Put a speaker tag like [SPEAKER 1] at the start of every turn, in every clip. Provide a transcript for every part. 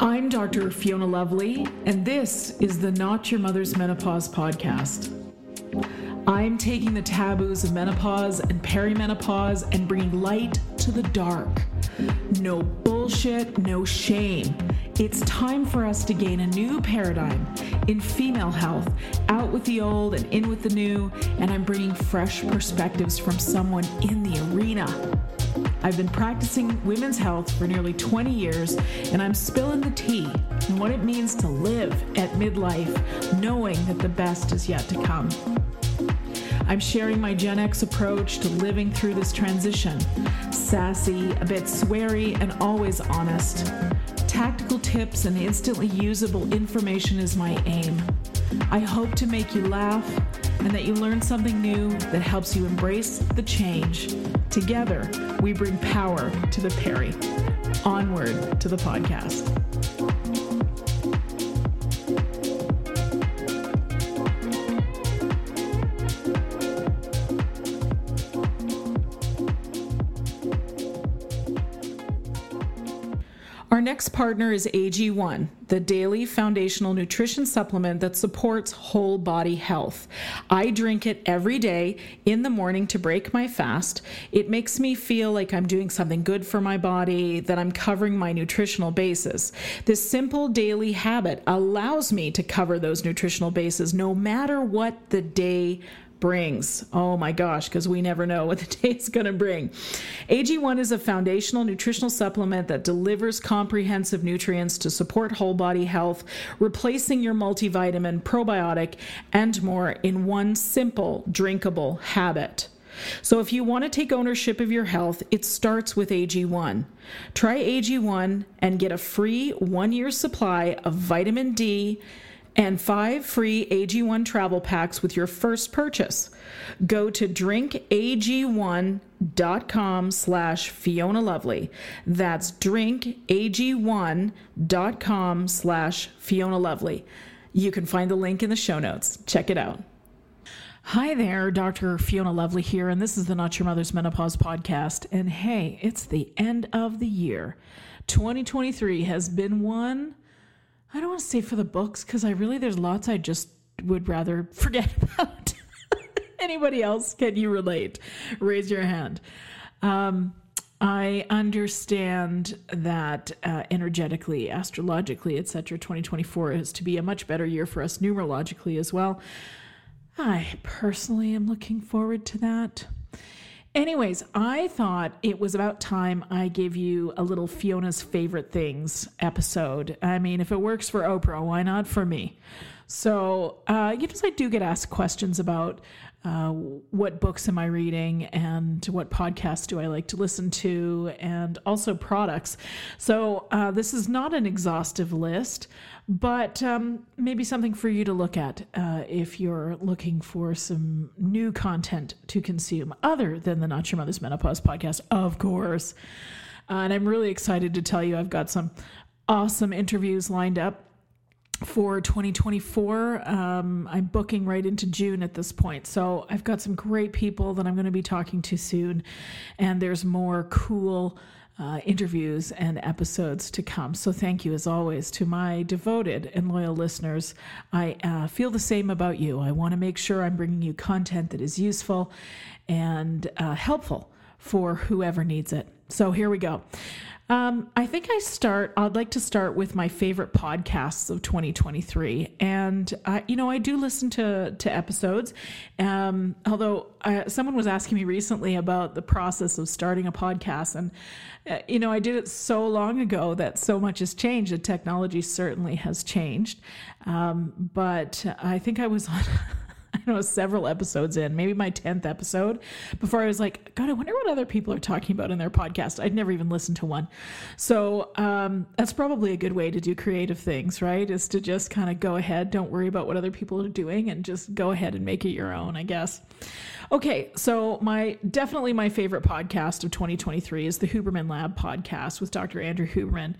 [SPEAKER 1] I'm Dr. Fiona Lovely, and this is the Not Your Mother's Menopause podcast. I'm taking the taboos of menopause and perimenopause and bringing light to the dark. No bullshit, no shame. It's time for us to gain a new paradigm in female health, out with the old and in with the new, and I'm bringing fresh perspectives from someone in the arena. I've been practicing women's health for nearly 20 years, and I'm spilling the tea on what it means to live at midlife, knowing that the best is yet to come. I'm sharing my Gen X approach to living through this transition sassy, a bit sweary, and always honest. Tactical tips and instantly usable information is my aim. I hope to make you laugh and that you learn something new that helps you embrace the change Together, we bring power to the Perry. Onward to the podcast. Our next partner is AG1, the daily foundational nutrition supplement that supports whole body health. I drink it every day in the morning to break my fast. It makes me feel like I'm doing something good for my body, that I'm covering my nutritional bases. This simple daily habit allows me to cover those nutritional bases no matter what the day brings. Oh my gosh, because we never know what the day is going to bring. AG1 is a foundational nutritional supplement that delivers comprehensive nutrients to support whole body health, replacing your multivitamin, probiotic, and more in one simple, drinkable habit. So, if you want to take ownership of your health, it starts with AG1. Try AG1 and get a free one year supply of vitamin D and five free AG1 travel packs with your first purchase. Go to drinkag1.com slash Fiona Lovely. That's drinkag1.com slash Fiona Lovely. You can find the link in the show notes. Check it out. Hi there, Dr. Fiona Lovely here, and this is the Not Your Mother's Menopause podcast. And hey, it's the end of the year. 2023 has been one I don't want to say for the books because I really there's lots I just would rather forget about. Anybody else? Can you relate? Raise your hand. Um, I understand that uh, energetically, astrologically, etc., 2024 is to be a much better year for us numerologically as well. I personally am looking forward to that. Anyways, I thought it was about time I give you a little Fiona's favorite things episode. I mean, if it works for Oprah, why not for me? So, uh, you know, I do get asked questions about uh, what books am I reading and what podcasts do I like to listen to, and also products. So, uh, this is not an exhaustive list but um, maybe something for you to look at uh, if you're looking for some new content to consume other than the Not Your Mother's Menopause podcast, of course. Uh, and I'm really excited to tell you I've got some awesome interviews lined up for 2024. Um, I'm booking right into June at this point. So I've got some great people that I'm going to be talking to soon. And there's more cool uh, interviews and episodes to come. So, thank you as always to my devoted and loyal listeners. I uh, feel the same about you. I want to make sure I'm bringing you content that is useful and uh, helpful for whoever needs it. So, here we go. Um, I think I start, I'd like to start with my favorite podcasts of 2023. And, I, you know, I do listen to, to episodes. Um, although uh, someone was asking me recently about the process of starting a podcast. And, uh, you know, I did it so long ago that so much has changed. The technology certainly has changed. Um, but I think I was on. I was several episodes in, maybe my 10th episode, before I was like, God, I wonder what other people are talking about in their podcast. I'd never even listened to one. So um, that's probably a good way to do creative things, right? Is to just kind of go ahead, don't worry about what other people are doing, and just go ahead and make it your own, I guess. Okay, so my definitely my favorite podcast of 2023 is the Huberman Lab podcast with Dr. Andrew Huberman,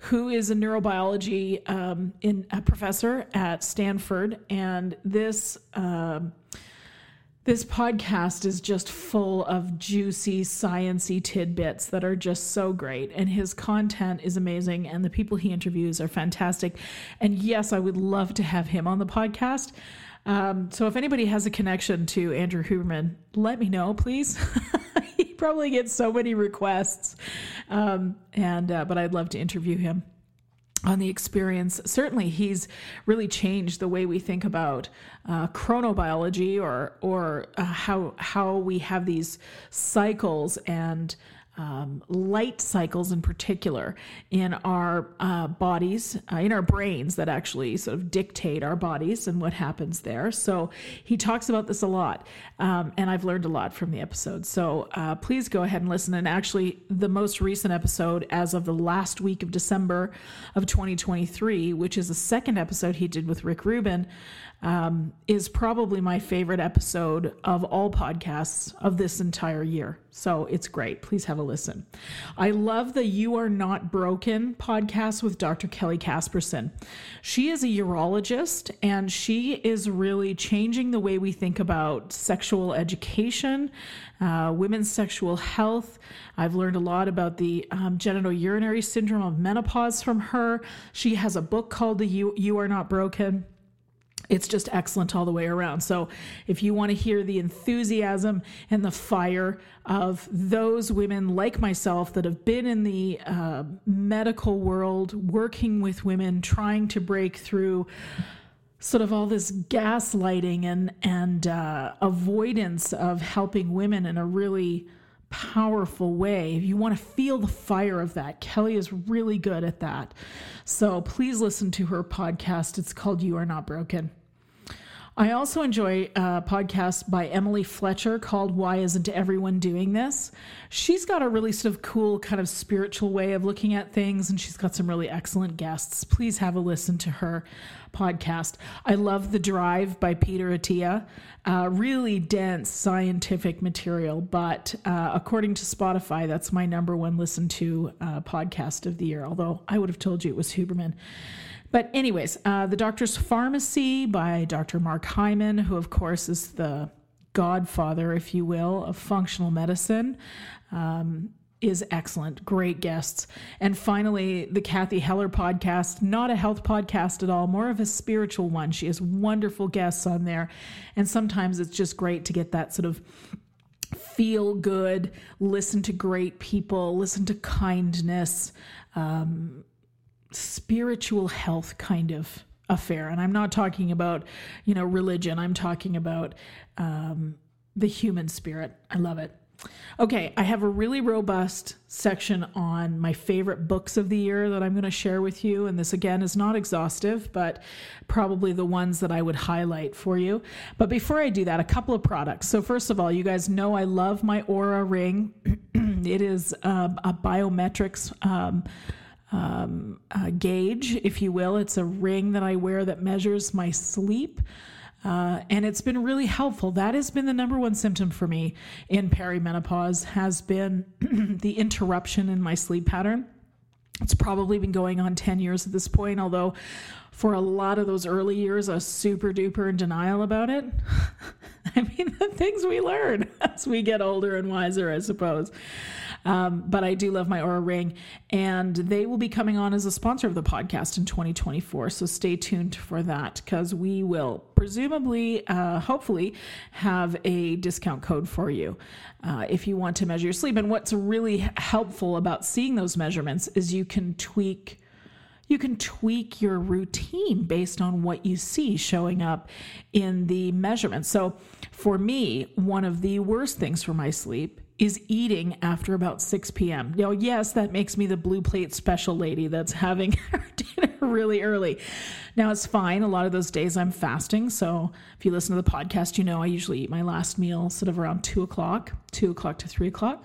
[SPEAKER 1] who is a neurobiology um, in a professor at Stanford, and this. Um, this podcast is just full of juicy, sciency tidbits that are just so great. And his content is amazing, and the people he interviews are fantastic. And yes, I would love to have him on the podcast. Um, so if anybody has a connection to Andrew Huberman, let me know, please. he probably gets so many requests, um, and uh, but I'd love to interview him on the experience. Certainly, he's really changed the way we think about uh, chronobiology or or uh, how how we have these cycles and um, light cycles in particular in our uh, bodies, uh, in our brains that actually sort of dictate our bodies and what happens there. So he talks about this a lot, um, and I've learned a lot from the episode. So uh, please go ahead and listen. And actually, the most recent episode, as of the last week of December of 2023, which is the second episode he did with Rick Rubin, um, is probably my favorite episode of all podcasts of this entire year. So it's great. Please have a listen. I love the You Are Not Broken podcast with Dr. Kelly Casperson. She is a urologist and she is really changing the way we think about sexual education, uh, women's sexual health. I've learned a lot about the um, genitourinary syndrome of menopause from her. She has a book called The You, you Are Not Broken it's just excellent all the way around. So, if you want to hear the enthusiasm and the fire of those women like myself that have been in the uh, medical world, working with women, trying to break through sort of all this gaslighting and and uh, avoidance of helping women in a really powerful way. If you want to feel the fire of that, Kelly is really good at that. So please listen to her podcast. It's called You Are Not Broken. I also enjoy a uh, podcast by Emily Fletcher called Why Isn't Everyone Doing This? She's got a really sort of cool, kind of spiritual way of looking at things, and she's got some really excellent guests. Please have a listen to her podcast. I love The Drive by Peter Attia. Uh, really dense scientific material, but uh, according to Spotify, that's my number one listened to uh, podcast of the year, although I would have told you it was Huberman. But, anyways, uh, The Doctor's Pharmacy by Dr. Mark Hyman, who, of course, is the godfather, if you will, of functional medicine. Um, is excellent. Great guests. And finally, the Cathy Heller podcast, not a health podcast at all, more of a spiritual one. She has wonderful guests on there. And sometimes it's just great to get that sort of feel good, listen to great people, listen to kindness. Um, spiritual health kind of affair. And I'm not talking about, you know, religion. I'm talking about um, the human spirit. I love it. Okay, I have a really robust section on my favorite books of the year that I'm going to share with you. And this, again, is not exhaustive, but probably the ones that I would highlight for you. But before I do that, a couple of products. So, first of all, you guys know I love my Aura ring, it is um, a biometrics. Um, um, uh, gauge, if you will. It's a ring that I wear that measures my sleep. Uh, and it's been really helpful. That has been the number one symptom for me in perimenopause has been the interruption in my sleep pattern. It's probably been going on 10 years at this point, although for a lot of those early years, I was super duper in denial about it. I mean, the things we learn as we get older and wiser, I suppose. Um, but I do love my Oura Ring, and they will be coming on as a sponsor of the podcast in 2024. So stay tuned for that because we will presumably, uh, hopefully, have a discount code for you uh, if you want to measure your sleep. And what's really helpful about seeing those measurements is you can tweak you can tweak your routine based on what you see showing up in the measurements. So, for me, one of the worst things for my sleep is eating after about 6 p.m. Now, yes, that makes me the blue plate special lady that's having her dinner really early. Now, it's fine. A lot of those days I'm fasting. So if you listen to the podcast, you know I usually eat my last meal sort of around 2 o'clock, 2 o'clock to 3 o'clock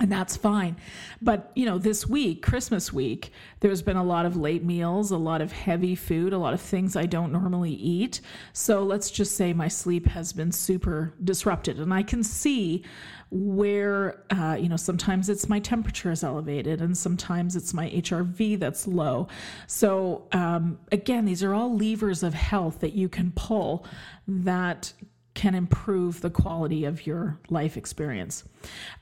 [SPEAKER 1] and that's fine. But, you know, this week, Christmas week, there's been a lot of late meals, a lot of heavy food, a lot of things I don't normally eat. So let's just say my sleep has been super disrupted. And I can see where, uh, you know, sometimes it's my temperature is elevated and sometimes it's my HRV that's low. So, um, again, these are all levers of health that you can pull that can improve the quality of your life experience.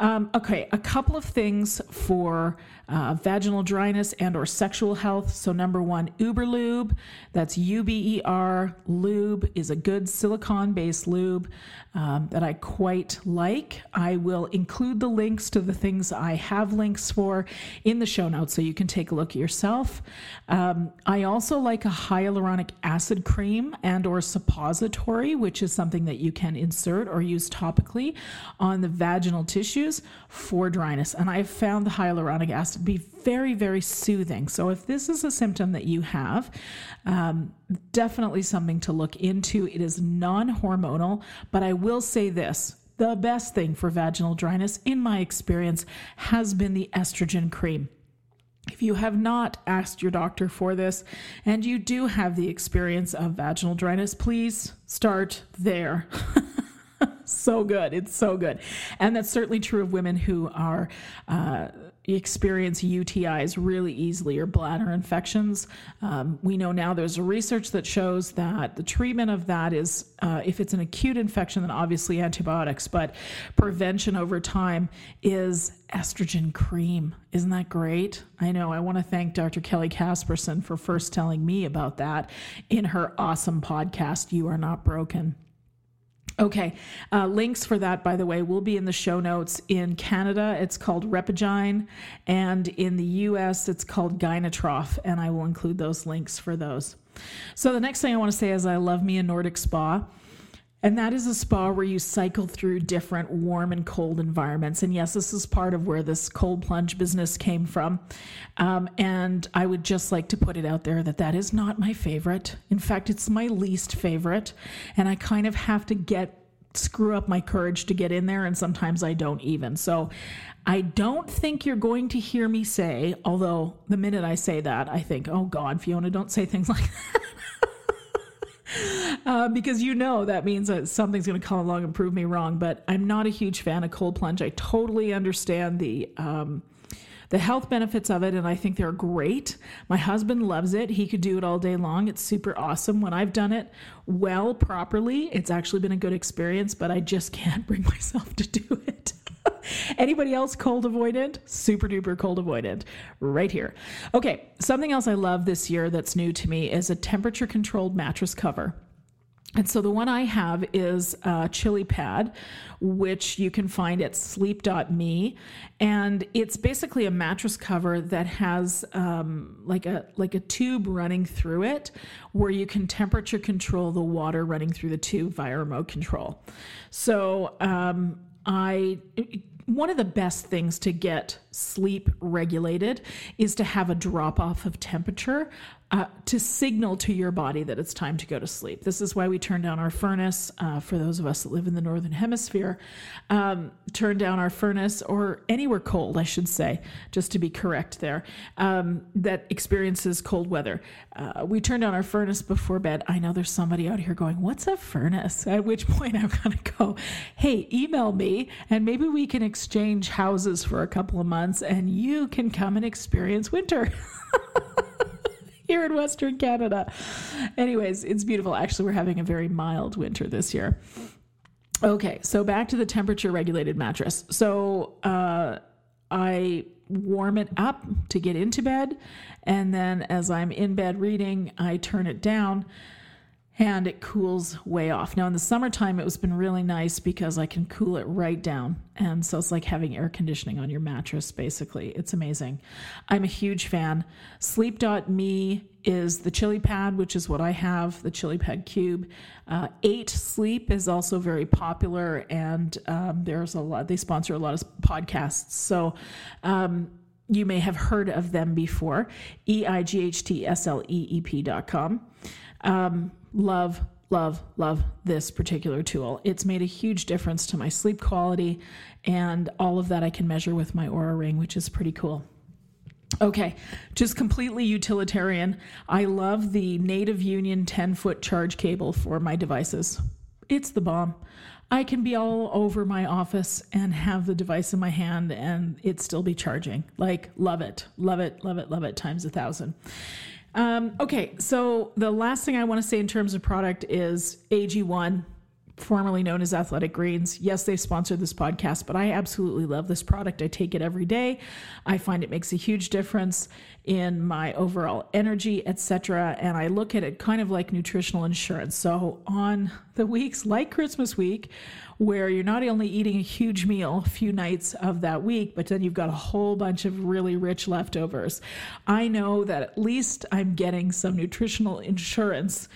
[SPEAKER 1] Um, okay, a couple of things for uh, vaginal dryness and or sexual health. So number one, Uber Lube. That's U B E R. Lube is a good silicone-based lube um, that I quite like. I will include the links to the things I have links for in the show notes, so you can take a look yourself. Um, I also like a hyaluronic acid cream and or suppository, which is something that you can insert or use topically on the vaginal tissues for dryness. And I've found the hyaluronic acid be very, very soothing. So if this is a symptom that you have, um, definitely something to look into. It is non hormonal, but I will say this the best thing for vaginal dryness, in my experience, has been the estrogen cream. If you have not asked your doctor for this and you do have the experience of vaginal dryness, please start there. so good. It's so good. And that's certainly true of women who are uh, experience UTIs really easily or bladder infections. Um, we know now there's research that shows that the treatment of that is, uh, if it's an acute infection, then obviously antibiotics, but prevention over time is estrogen cream. Isn't that great? I know. I want to thank Dr. Kelly Casperson for first telling me about that in her awesome podcast, You Are Not Broken. Okay. Uh, links for that, by the way, will be in the show notes. In Canada, it's called Repagyn, and in the US, it's called Gynatrof, and I will include those links for those. So, the next thing I want to say is I love me a Nordic spa. And that is a spa where you cycle through different warm and cold environments. And yes, this is part of where this cold plunge business came from. Um, and I would just like to put it out there that that is not my favorite. In fact, it's my least favorite. And I kind of have to get screw up my courage to get in there, and sometimes I don't even. So I don't think you're going to hear me say, although the minute I say that, I think, oh God, Fiona, don't say things like that. uh, because you know that means that something's going to come along and prove me wrong. But I'm not a huge fan of cold plunge. I totally understand the. Um, the health benefits of it, and I think they're great. My husband loves it. He could do it all day long. It's super awesome. When I've done it well, properly, it's actually been a good experience, but I just can't bring myself to do it. Anybody else cold avoidant? Super duper cold avoidant right here. Okay, something else I love this year that's new to me is a temperature controlled mattress cover. And so the one I have is a chili pad, which you can find at sleep.me. And it's basically a mattress cover that has um, like a like a tube running through it where you can temperature control the water running through the tube via remote control. So um, I one of the best things to get sleep regulated is to have a drop off of temperature uh, to signal to your body that it's time to go to sleep. This is why we turn down our furnace uh, for those of us that live in the northern hemisphere. Um, turn down our furnace or anywhere cold, I should say, just to be correct there, um, that experiences cold weather. Uh, we turn down our furnace before bed. I know there's somebody out here going, What's a furnace? At which point I'm going to go, Hey, email me and maybe we can exchange houses for a couple of months months, and you can come and experience winter. here in Western Canada. Anyways, it's beautiful. Actually, we're having a very mild winter this year. Okay, so back to the temperature regulated mattress. So uh, I warm it up to get into bed, and then as I'm in bed reading, I turn it down and it cools way off. Now in the summertime, it's been really nice because I can cool it right down, and so it's like having air conditioning on your mattress. Basically, it's amazing. I'm a huge fan. Sleep.me is the Chili Pad, which is what I have, the Chili Pad Cube. Uh, Eight Sleep is also very popular, and um, there's a lot. They sponsor a lot of podcasts, so. Um, you may have heard of them before, E I G H T S L E E P dot com. Um, love, love, love this particular tool. It's made a huge difference to my sleep quality, and all of that I can measure with my Oura Ring, which is pretty cool. Okay, just completely utilitarian. I love the Native Union 10 foot charge cable for my devices. It's the bomb. I can be all over my office and have the device in my hand and it still be charging. Like, love it, love it, love it, love it times a thousand. Um, okay, so the last thing I want to say in terms of product is AG1, formerly known as Athletic Greens. Yes, they sponsored this podcast, but I absolutely love this product. I take it every day. I find it makes a huge difference in my overall energy, etc. And I look at it kind of like nutritional insurance. So on the weeks like Christmas week, where you're not only eating a huge meal a few nights of that week, but then you've got a whole bunch of really rich leftovers. I know that at least I'm getting some nutritional insurance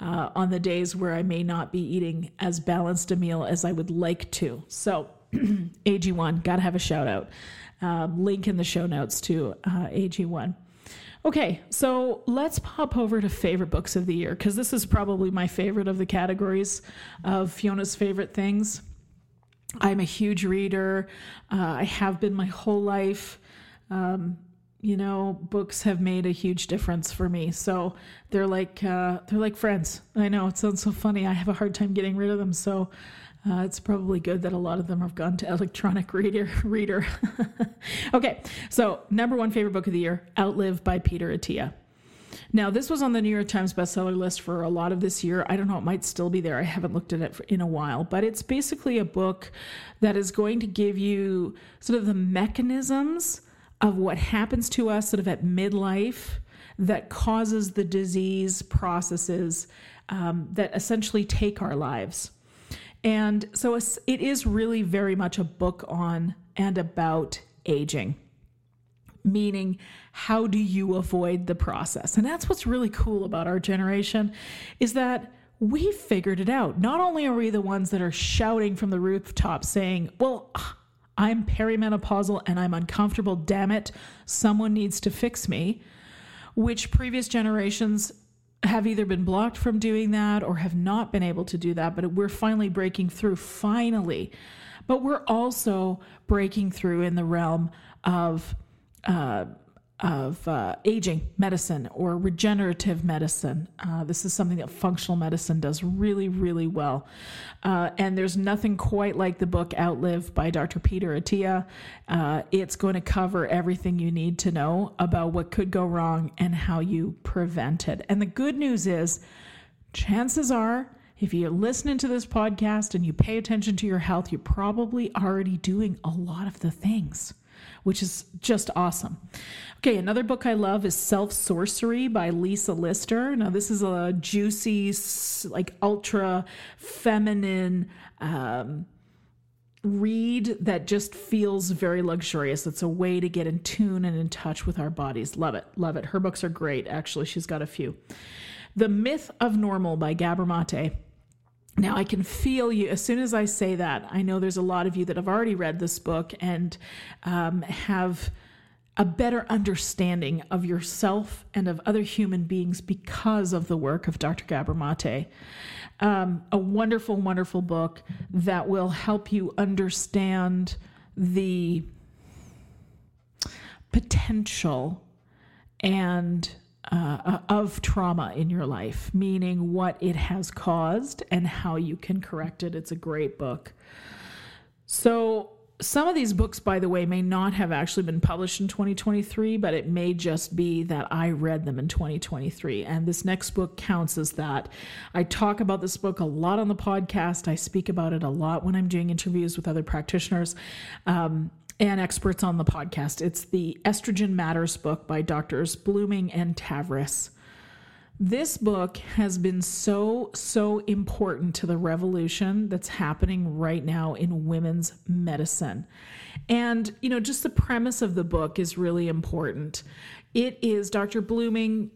[SPEAKER 1] uh, on the days where I may not be eating as balanced a meal as I would like to. So, AG1, gotta have a shout out um, link in the show notes to uh, AG1. Okay, so let's pop over to favorite books of the year because this is probably my favorite of the categories of Fiona's favorite things. I'm a huge reader. Uh, I have been my whole life. Um, you know, books have made a huge difference for me. So they're like uh, they're like friends. I know it sounds so funny. I have a hard time getting rid of them. So uh, it's probably good that a lot of them have gone to electronic reader. reader. okay, so number one favorite book of the year, Outlive by Peter Attia. Now, this was on the New York Times bestseller list for a lot of this year. I don't know, it might still be there. I haven't looked at it in a while, but it's basically a book that is going to give you sort of the mechanisms of what happens to us sort of at midlife that causes the disease processes um, that essentially take our lives. And so it is really very much a book on and about aging meaning how do you avoid the process and that's what's really cool about our generation is that we figured it out not only are we the ones that are shouting from the rooftop saying well ah, i'm perimenopausal and i'm uncomfortable damn it someone needs to fix me which previous generations have either been blocked from doing that or have not been able to do that, but we're finally breaking through, finally. But we're also breaking through in the realm of uh, of uh, aging medicine or regenerative medicine. Uh, this is something that functional medicine does really, really well. Uh, and there's nothing quite like the book Outlive by Dr. Peter Attia. Uh, it's going to cover everything you need to know about what could go wrong and how you prevent it. And the good news is, chances are, if you're listening to this podcast and you pay attention to your health, you're probably already doing a lot of the things which is just awesome. Okay, another book I love is Self Sourcery by Lisa Lister. Now, this is a juicy, like ultra feminine um, read that just feels very luxurious. It's a way to get in tune and in touch with our bodies. Love it. Love it. Her books are great, actually. She's got a few. The Myth of Normal by Gabor Mate now, I can feel you as soon as I say that. I know there's a lot of you that have already read this book and um, have a better understanding of yourself and of other human beings because of the work of Dr. Gabor Um, a wonderful, wonderful book that will help you understand the potential and uh, uh, of trauma in your life, meaning what it has caused and how you can correct it. It's a great book. So, some of these books, by the way, may not have actually been published in 2023, but it may just be that I read them in 2023. And this next book counts as that. I talk about this book a lot on the podcast. I speak about it a lot when I'm doing interviews with other practitioners. Um, and experts on the podcast. It's the Estrogen Matters book by doctors Bluming and Tavris. This book has been so, so important to the revolution that's happening right now in women's medicine. And, you know, just the premise of the book is really important. It is Dr. Bluming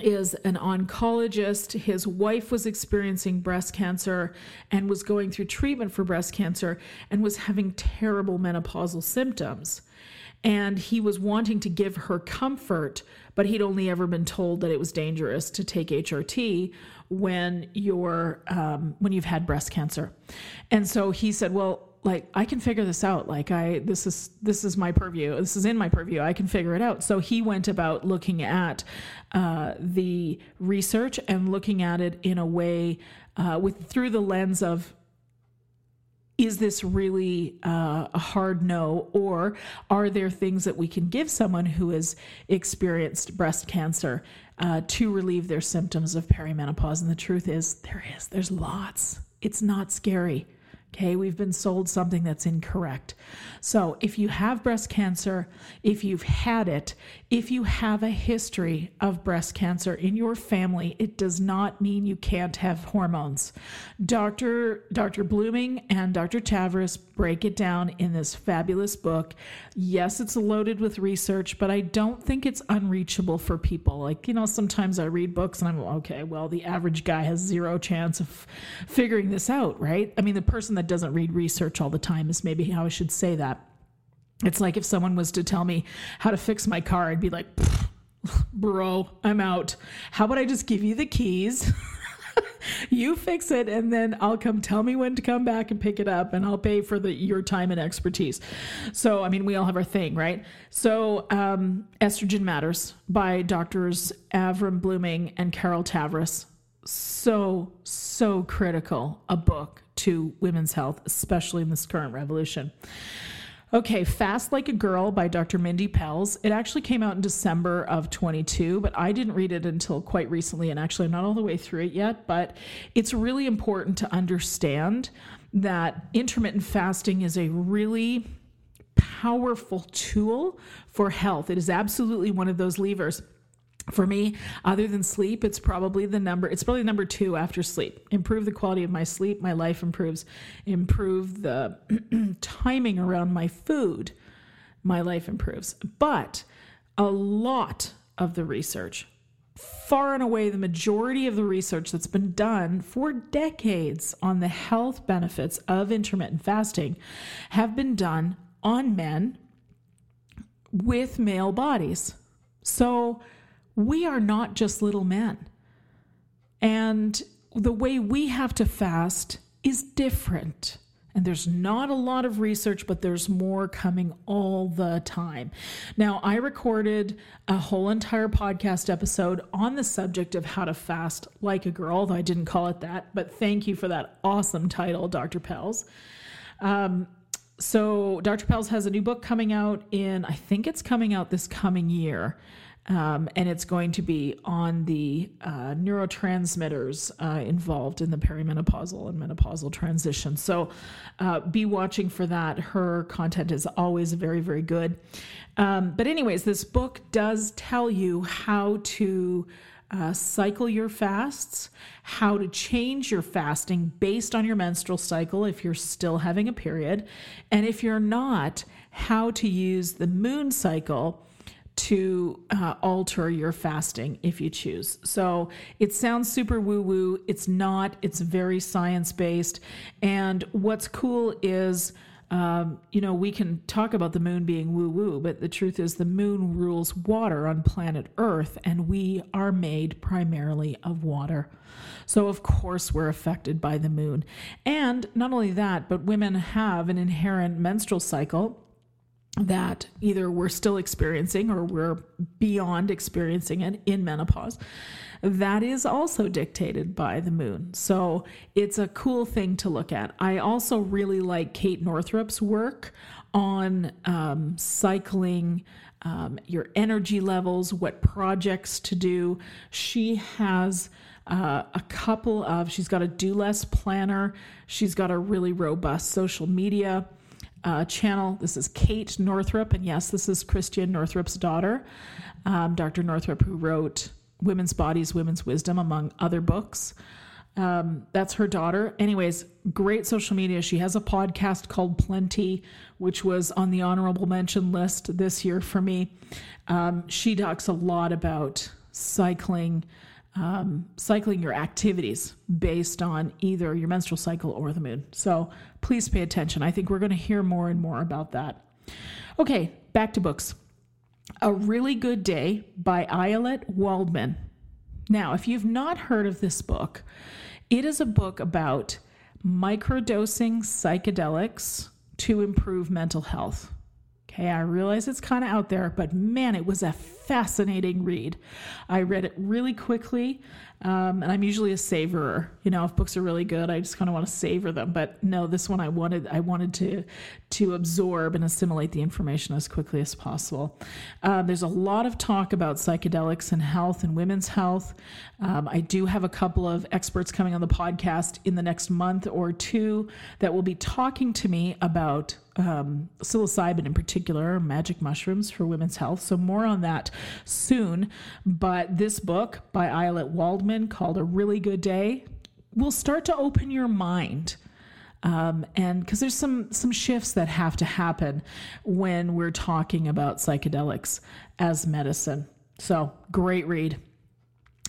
[SPEAKER 1] is an oncologist. His wife was experiencing breast cancer and was going through treatment for breast cancer and was having terrible menopausal symptoms. And he was wanting to give her comfort, but he'd only ever been told that it was dangerous to take HRT when you're um, when you've had breast cancer. And so he said, "Well, like I can figure this out. Like I this is this is my purview. This is in my purview. I can figure it out. So he went about looking at uh, the research and looking at it in a way uh, with through the lens of is this really uh, a hard no or are there things that we can give someone who has experienced breast cancer uh, to relieve their symptoms of perimenopause and the truth is there is there's lots it's not scary Okay, we've been sold something that's incorrect. So, if you have breast cancer, if you've had it, if you have a history of breast cancer in your family, it does not mean you can't have hormones. Dr. Dr. Bluming and Dr. Tavris break it down in this fabulous book. Yes, it's loaded with research, but I don't think it's unreachable for people. Like, you know, sometimes I read books and I'm okay, well, the average guy has zero chance of figuring this out, right? I mean, the person that that doesn't read research all the time is maybe how I should say that. It's like if someone was to tell me how to fix my car, I'd be like, bro, I'm out. How about I just give you the keys? you fix it and then I'll come tell me when to come back and pick it up and I'll pay for the your time and expertise. So I mean we all have our thing, right? So um, Estrogen Matters by doctors Avrum Bluming and Carol Tavris. So so critical a book to women's health, especially in this current revolution. Okay, Fast Like a Girl by Dr. Mindy Pelz. It actually came out in December of 22, but I didn't read it until quite recently, and actually, I'm not all the way through it yet. But it's really important to understand that intermittent fasting is a really powerful tool for health. It is absolutely one of those levers for me other than sleep it's probably the number it's probably number two after sleep improve the quality of my sleep my life improves improve the timing around my food my life improves but a lot of the research far and away the majority of the research that's been done for decades on the health benefits of intermittent fasting have been done on men with male bodies so we are not just little men. And the way we have to fast is different. And there's not a lot of research, but there's more coming all the time. Now, I recorded a whole entire podcast episode on the subject of how to fast like a girl, although I didn't call it that. But thank you for that awesome title, Dr. Pelz. Um, so, Dr. Pelz has a new book coming out in, I think it's coming out this coming year. Um, and it's going to be on the uh, neurotransmitters uh, involved in the perimenopausal and menopausal transition. So uh, be watching for that. Her content is always very, very good. Um, but, anyways, this book does tell you how to. Uh, cycle your fasts, how to change your fasting based on your menstrual cycle if you're still having a period, and if you're not, how to use the moon cycle to uh, alter your fasting if you choose. So it sounds super woo woo. It's not, it's very science based. And what's cool is, um, you know, we can talk about the moon being woo woo, but the truth is the moon rules water on planet Earth, and we are made primarily of water. So, of course, we're affected by the moon. And not only that, but women have an inherent menstrual cycle that either we're still experiencing or we're beyond experiencing it in menopause. That is also dictated by the moon. So it's a cool thing to look at. I also really like Kate Northrup's work on um, cycling um, your energy levels, what projects to do. She has. Uh, a couple of, she's got a do less planner. She's got a really robust social media uh, channel. This is Kate Northrup, and yes, this is Christiane Northrup's daughter, um, Dr. Northrup, who wrote Women's Bodies, Women's Wisdom, among other books. Um, that's her daughter. Anyways, great social media. She has a podcast called Plenty, which was on the honorable mention list this year for me. Um, she talks a lot about cycling, um, cycling your activities based on either your menstrual cycle or the moon. So please pay attention. I think we're going to hear more and more about that. Okay, back to books. A Really Good Day by Ayelet Waldman. Now, if you've not heard of this book, it is a book about microdosing psychedelics to improve mental health. Okay, I realize it's kind of out there, but man, it was a fascinating read. I read it really quickly um, and I'm usually a savorer. You know, if books are really good, I just kind of want to savor them. But no, this one I wanted I wanted to to absorb and assimilate the information as quickly as possible. Um, there's a lot of talk about psychedelics and health and women's health. Um, I do have a couple of experts coming on the podcast in the next month or two that will be talking to me about um, psilocybin in particular, magic mushrooms for women's health. So more on that soon. But this book by Ayelet Waldman called A Really Good Day will start to open your mind. Um, and because there's some some shifts that have to happen when we're talking about psychedelics as medicine. So great read.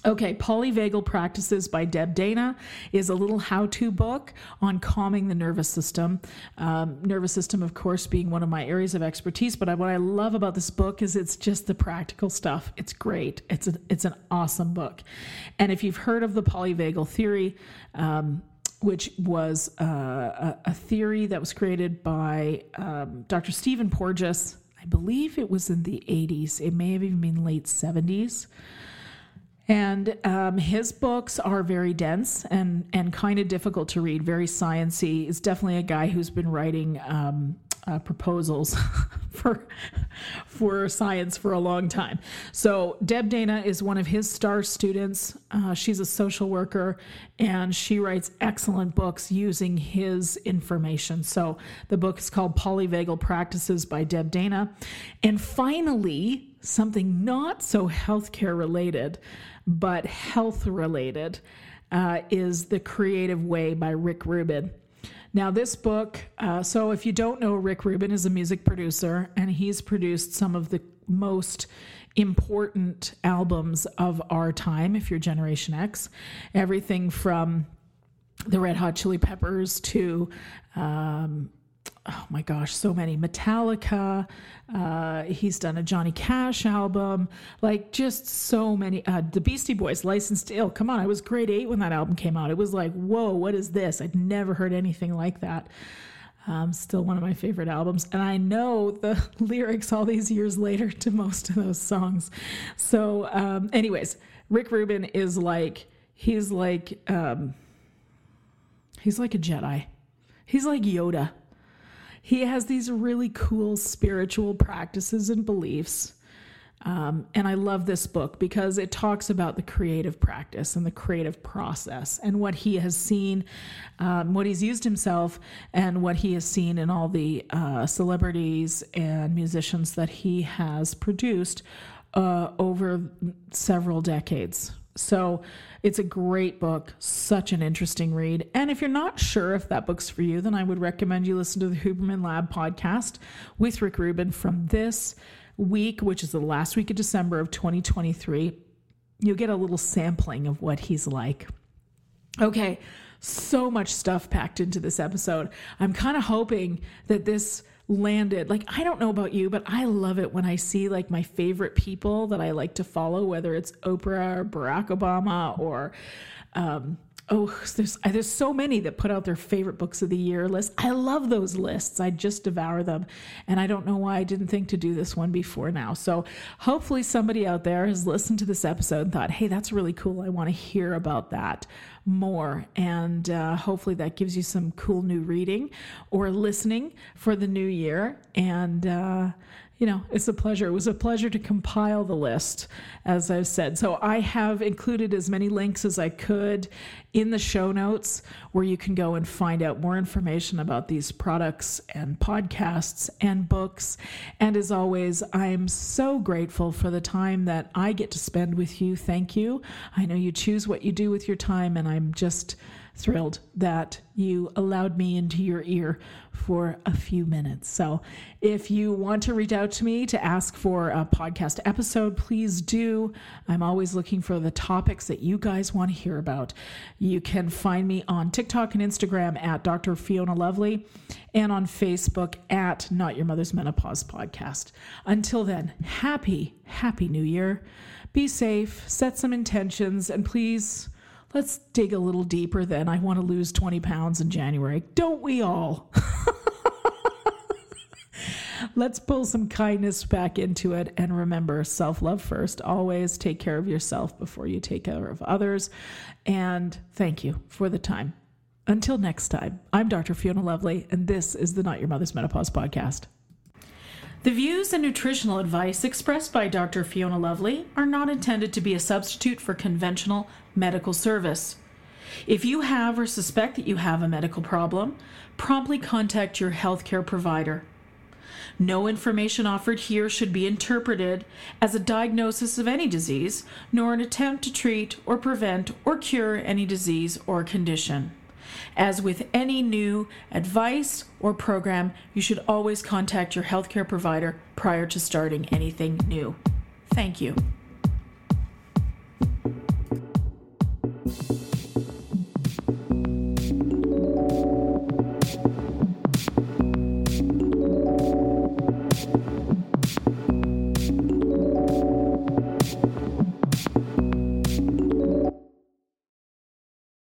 [SPEAKER 1] Okay, Polyvagal Practices by Deb Dana is a little how to book on calming the nervous system. Um, nervous system, of course, being one of my areas of expertise, but I, what I love about this book is it's just the practical stuff. It's great, it's, a, it's an awesome book. And if you've heard of the polyvagal theory, um, which was uh, a, theory that was created by um, Dr. Stephen Porges, I believe it was in the 80s, it may have even been late 70s. And um, his books are very dense and, and kind of difficult to read, very sciency. He's definitely a guy who's been writing um, uh, proposals for for science for a long time. So Deb Dana is one of his star students. Uh, she's a social worker, and she writes excellent books using his information. So the book is called Polyvagal Practices by Deb Dana. And finally, something not so healthcare related, but health related. Uh, is The Creative Way by Rick Rubin. Now, this book, uh, so if you don't know, Rick Rubin is a music producer, and he's produced some of the most important albums of our time, if you're Generation X. Everything from the Red Hot Chili Peppers to um, oh my gosh, so many Metallica. Uh, he's done a Johnny Cash album, like just so many. Uh, the Beastie Boys, Licensed Ill. Come on, I was grade eight when that album came out. It was like, whoa, what is this? I'd never heard anything like that. Um, still one of my favorite albums, and I know the lyrics all these years later to most of those songs. So, um, anyways, Rick Rubin is like he's like um, he's like a Jedi. He's like Yoda he has these really cool spiritual practices and beliefs. Um, and I love this book because it talks about the creative practice and the creative process and what he has seen, um, what he's used himself, and what he has seen in all the uh, celebrities and musicians that he has produced uh, over several decades. So it's a great book, such an interesting read. And if you're not sure if that book's for you, then I would recommend you listen to the Huberman Lab podcast with Rick Rubin from this week, which is the last week of December of 2023. You'll get a little sampling of what he's like. Okay, so much stuff packed into this episode. I'm kind of hoping that this landed. Like, I don't know about you, but I love it when I see like my favorite people that I like to follow, whether it's Oprah or Barack Obama or, um, Oh, there's there's so many that put out their favorite books of the year list. I love those lists. I just devour them, and I don't know why I didn't think to do this one before now. So hopefully somebody out there has listened to this episode and thought, "Hey, that's really cool. I want to hear about that more." And uh, hopefully that gives you some cool new reading or listening for the new year. And uh, you know, it's a pleasure. It was a pleasure to compile the list, as I've said. So I have included as many links as I could in the show notes where you can go and find out more information about these products and podcasts and books. And as always, I'm so grateful for the time that I get to spend with you. Thank you. I know you choose what you do with your time, and I'm just thrilled that you allowed me into your ear for a few minutes. So, if you want to reach out to me to ask for a podcast episode, please do. I'm always looking for the topics that you guys want to hear about. You can find me on TikTok and Instagram at Dr. Fiona Lovely and on Facebook at Not Your Mother's Menopause Podcast. Until then, happy, happy new year. Be safe, set some intentions, and please let's dig a little deeper then. I want to lose 20 pounds in January. Don't we all? let's pull some kindness back into it and remember self love first. Always take care of yourself before you take care of others. And thank you for the time. Until next time, I'm Dr. Fiona Lovely, and this is the Not Your Mother's Menopause podcast. The views and nutritional advice expressed by Dr. Fiona Lovely are not intended to be a substitute for conventional medical service. If you have or suspect that you have a medical problem, promptly contact your healthcare provider. No information offered here should be interpreted as a diagnosis of any disease, nor an attempt to treat or prevent or cure any disease or condition. As with any new advice or program, you should always contact your healthcare provider prior to starting anything new. Thank you.